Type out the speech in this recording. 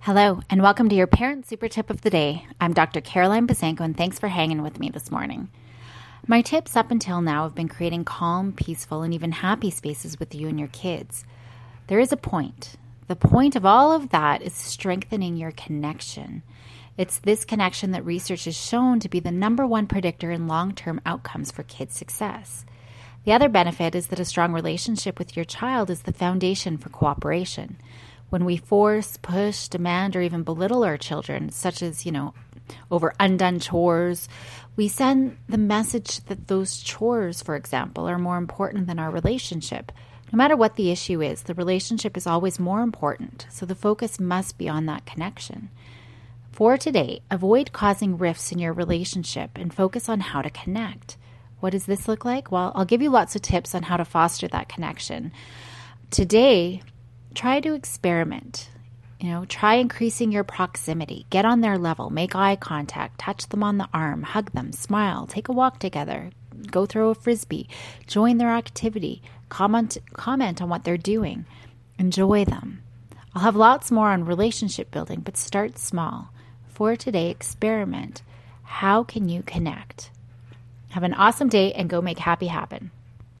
Hello, and welcome to your Parent Super Tip of the Day. I'm Dr. Caroline Buzanko, and thanks for hanging with me this morning. My tips up until now have been creating calm, peaceful, and even happy spaces with you and your kids. There is a point. The point of all of that is strengthening your connection. It's this connection that research has shown to be the number one predictor in long term outcomes for kids' success. The other benefit is that a strong relationship with your child is the foundation for cooperation. When we force, push, demand, or even belittle our children, such as, you know, over undone chores, we send the message that those chores, for example, are more important than our relationship. No matter what the issue is, the relationship is always more important, so the focus must be on that connection. For today, avoid causing rifts in your relationship and focus on how to connect. What does this look like? Well, I'll give you lots of tips on how to foster that connection. Today, try to experiment. You know, try increasing your proximity. Get on their level, make eye contact, touch them on the arm, hug them, smile, take a walk together, go throw a frisbee, join their activity, comment comment on what they're doing. Enjoy them. I'll have lots more on relationship building, but start small. For today, experiment. How can you connect? Have an awesome day and go make happy happen.